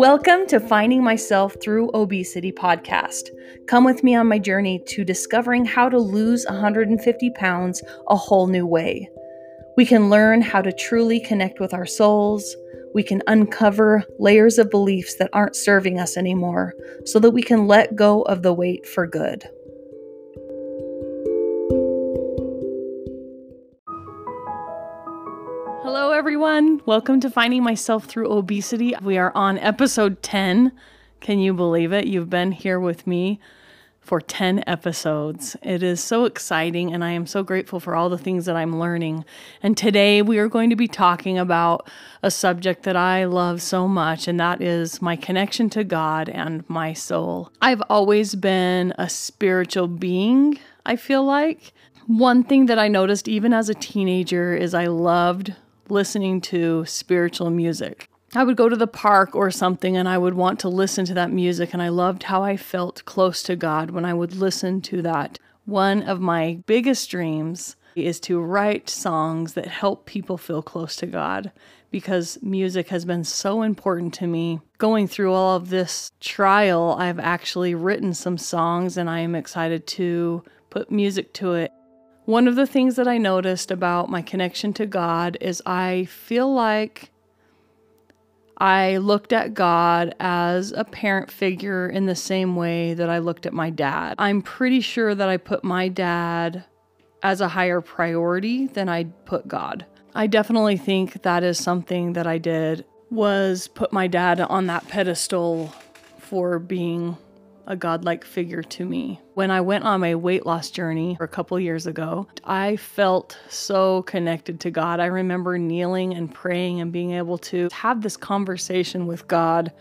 Welcome to Finding Myself Through Obesity podcast. Come with me on my journey to discovering how to lose 150 pounds a whole new way. We can learn how to truly connect with our souls. We can uncover layers of beliefs that aren't serving us anymore so that we can let go of the weight for good. Hello, everyone. Welcome to Finding Myself Through Obesity. We are on episode 10. Can you believe it? You've been here with me for 10 episodes. It is so exciting, and I am so grateful for all the things that I'm learning. And today we are going to be talking about a subject that I love so much, and that is my connection to God and my soul. I've always been a spiritual being, I feel like. One thing that I noticed even as a teenager is I loved listening to spiritual music. I would go to the park or something and I would want to listen to that music, and I loved how I felt close to God when I would listen to that. One of my biggest dreams is to write songs that help people feel close to God because music has been so important to me. Going through all of this trial, I've actually written some songs and I am excited to put music to it. One of the things that I noticed about my connection to God is I feel like I looked at God as a parent figure in the same way that I looked at my dad. I'm pretty sure that I put my dad as a higher priority than I put God. I definitely think that is something that I did was put my dad on that pedestal for being a godlike figure to me. When I went on my weight loss journey a couple years ago, I felt so connected to God. I remember kneeling and praying and being able to have this conversation with God.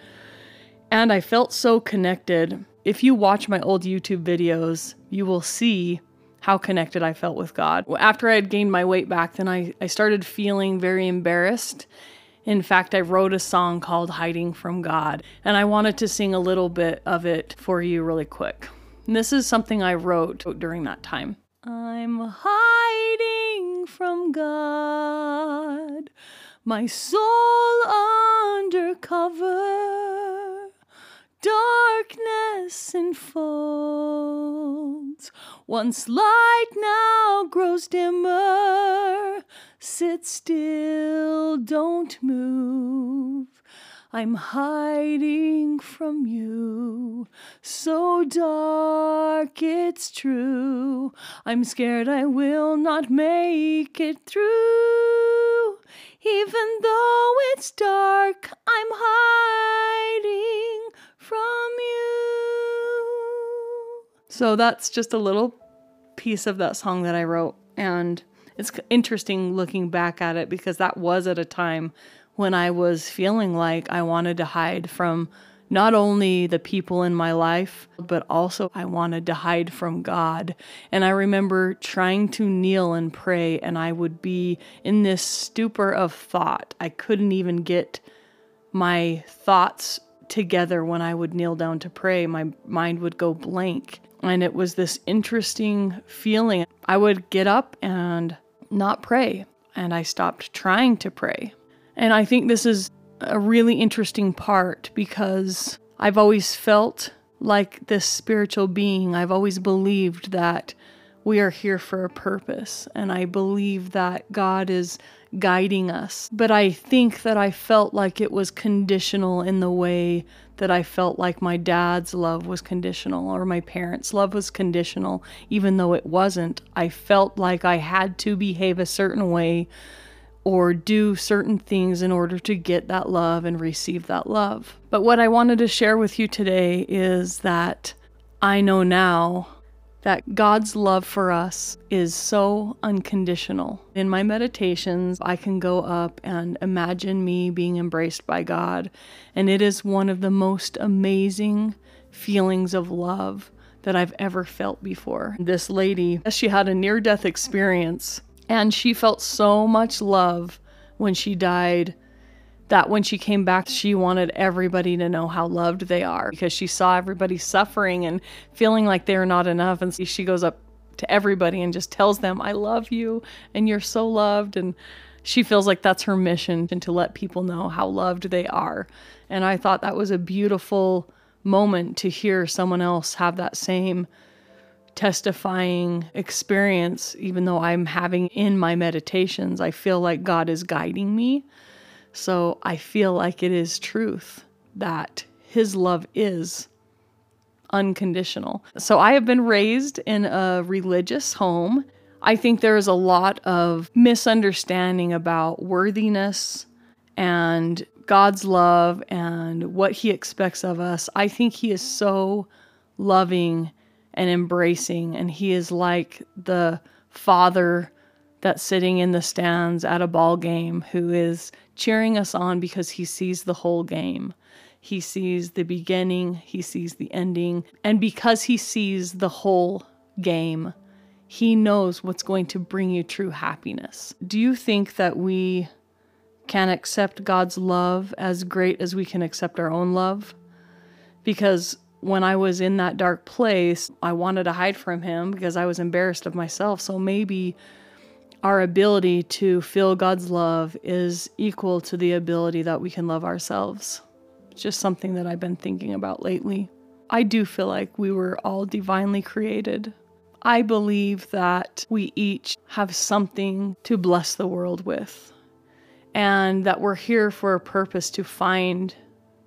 And I felt so connected. If you watch my old YouTube videos, you will see how connected I felt with God. After I had gained my weight back, then I, I started feeling very embarrassed in fact, I wrote a song called Hiding from God, and I wanted to sing a little bit of it for you really quick. And this is something I wrote during that time. I'm hiding from God, my soul under cover. Darkness enfolds. Once light now grows dimmer. Sit still, don't move. I'm hiding from you. So dark, it's true. I'm scared I will not make it through. Even though it's dark, I'm hiding from you. So that's just a little piece of that song that I wrote. And it's interesting looking back at it because that was at a time when I was feeling like I wanted to hide from not only the people in my life, but also I wanted to hide from God. And I remember trying to kneel and pray, and I would be in this stupor of thought. I couldn't even get my thoughts together when I would kneel down to pray. My mind would go blank. And it was this interesting feeling. I would get up and not pray, and I stopped trying to pray. And I think this is a really interesting part because I've always felt like this spiritual being. I've always believed that we are here for a purpose, and I believe that God is guiding us. But I think that I felt like it was conditional in the way that I felt like my dad's love was conditional or my parents' love was conditional, even though it wasn't. I felt like I had to behave a certain way or do certain things in order to get that love and receive that love. But what I wanted to share with you today is that I know now that God's love for us is so unconditional. In my meditations, I can go up and imagine me being embraced by God, and it is one of the most amazing feelings of love that I've ever felt before. This lady, she had a near death experience, and she felt so much love when she died that when she came back, she wanted everybody to know how loved they are because she saw everybody suffering and feeling like they're not enough. And she goes up to everybody and just tells them, I love you and you're so loved. And she feels like that's her mission and to let people know how loved they are. And I thought that was a beautiful moment to hear someone else have that same testifying experience, even though I'm having in my meditations, I feel like God is guiding me. So I feel like it is truth that His love is unconditional. So I have been raised in a religious home. I think there is a lot of misunderstanding about worthiness and God's love and what He expects of us. I think He is so loving and embracing, and He is like the father that's sitting in the stands at a ball game who is cheering us on because He sees the whole game. He sees the beginning, He sees the ending, and because He sees the whole game, He knows what's going to bring you true happiness. Do you think that we can accept God's love as great as we can accept our own love. Because when I was in that dark place, I wanted to hide from Him because I was embarrassed of myself. So maybe our ability to feel God's love is equal to the ability that we can love ourselves. It's just something that I've been thinking about lately. I do feel like we were all divinely created. I believe that we each have something to bless the world with and that we're here for a purpose to find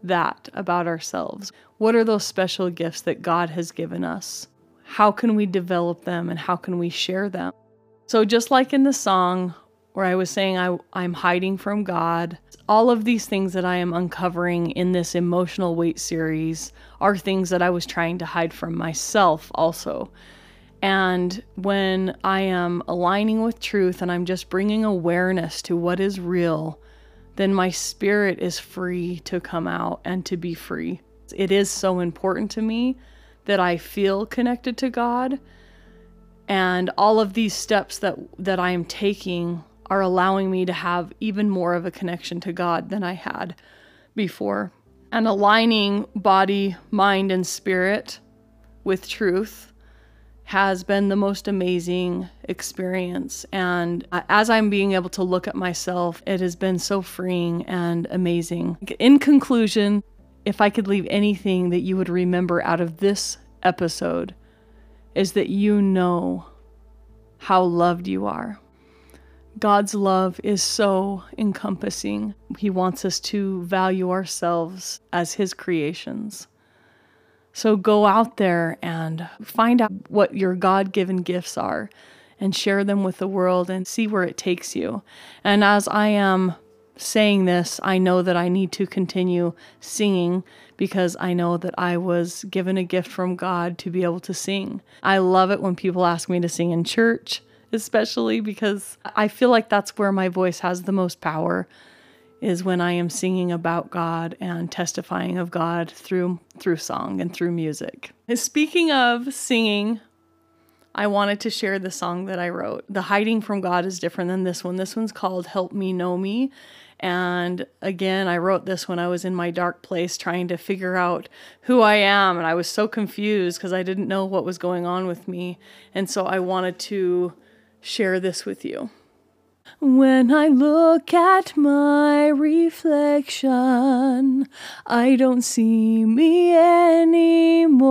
that about ourselves. What are those special gifts that God has given us? How can we develop them and how can we share them? So, just like in the song where I was saying I, I'm hiding from God, all of these things that I am uncovering in this emotional weight series are things that I was trying to hide from myself also. And when I am aligning with truth and I'm just bringing awareness to what is real, then my spirit is free to come out and to be free. It is so important to me that I feel connected to God. And all of these steps that, that I am taking are allowing me to have even more of a connection to God than I had before. And aligning body, mind, and spirit with truth has been the most amazing experience. And as I'm being able to look at myself, it has been so freeing and amazing. In conclusion, if I could leave anything that you would remember out of this episode, is that you know how loved you are. God's love is so encompassing. He wants us to value ourselves as His creations. So go out there and find out what your God given gifts are and share them with the world and see where it takes you. And as I am saying this, I know that I need to continue singing because I know that I was given a gift from God to be able to sing. I love it when people ask me to sing in church, especially because I feel like that's where my voice has the most power is when I am singing about God and testifying of God through through song and through music. Speaking of singing, I wanted to share the song that I wrote. The hiding from God is different than this one. This one's called Help Me Know Me. And again, I wrote this when I was in my dark place trying to figure out who I am. And I was so confused because I didn't know what was going on with me. And so I wanted to share this with you. When I look at my reflection, I don't see me anymore.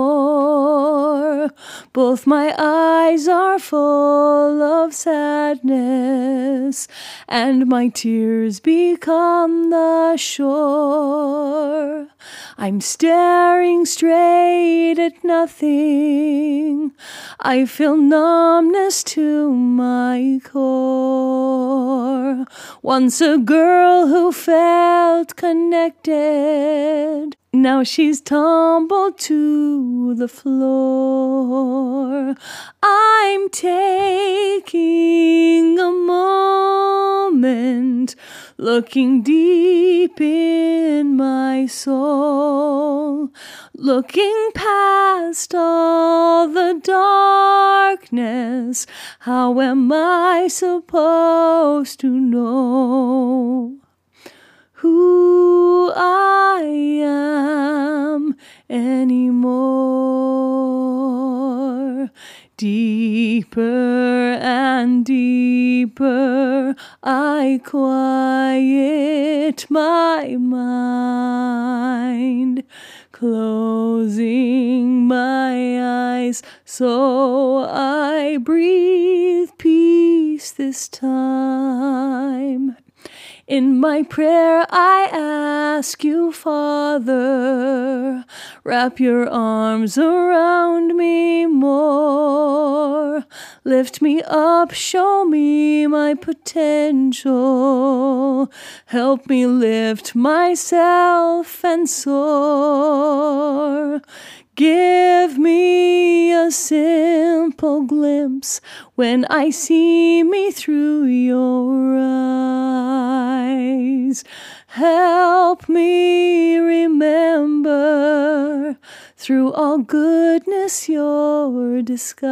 Both my eyes are full of sadness, and my tears become the shore. I'm staring straight at nothing. I feel numbness to my core. Once a girl who felt connected. Now she's tumbled to the floor. I'm taking a moment, looking deep in my soul, looking past all the darkness. How am I supposed to know? Who I am anymore. Deeper and deeper I quiet my mind, closing my eyes so I breathe peace this time. In my prayer, I ask you, Father, wrap your arms around me more. Lift me up, show me my potential. Help me lift myself and soar. Give me a simple glimpse when I see me through your eyes. Help me remember through all goodness you're disguised.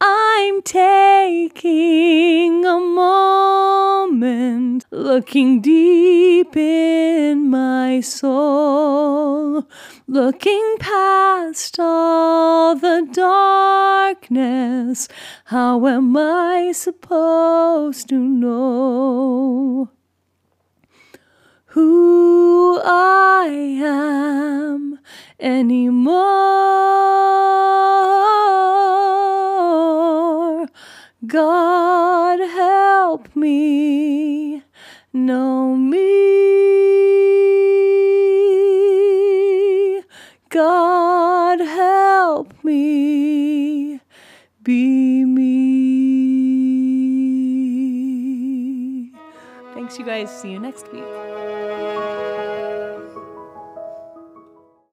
I'm taking a moment, looking deep in my soul, looking past all the darkness. How am I supposed to know? Who I am anymore. God help me know me. God help me be me. Thanks, you guys. See you next week.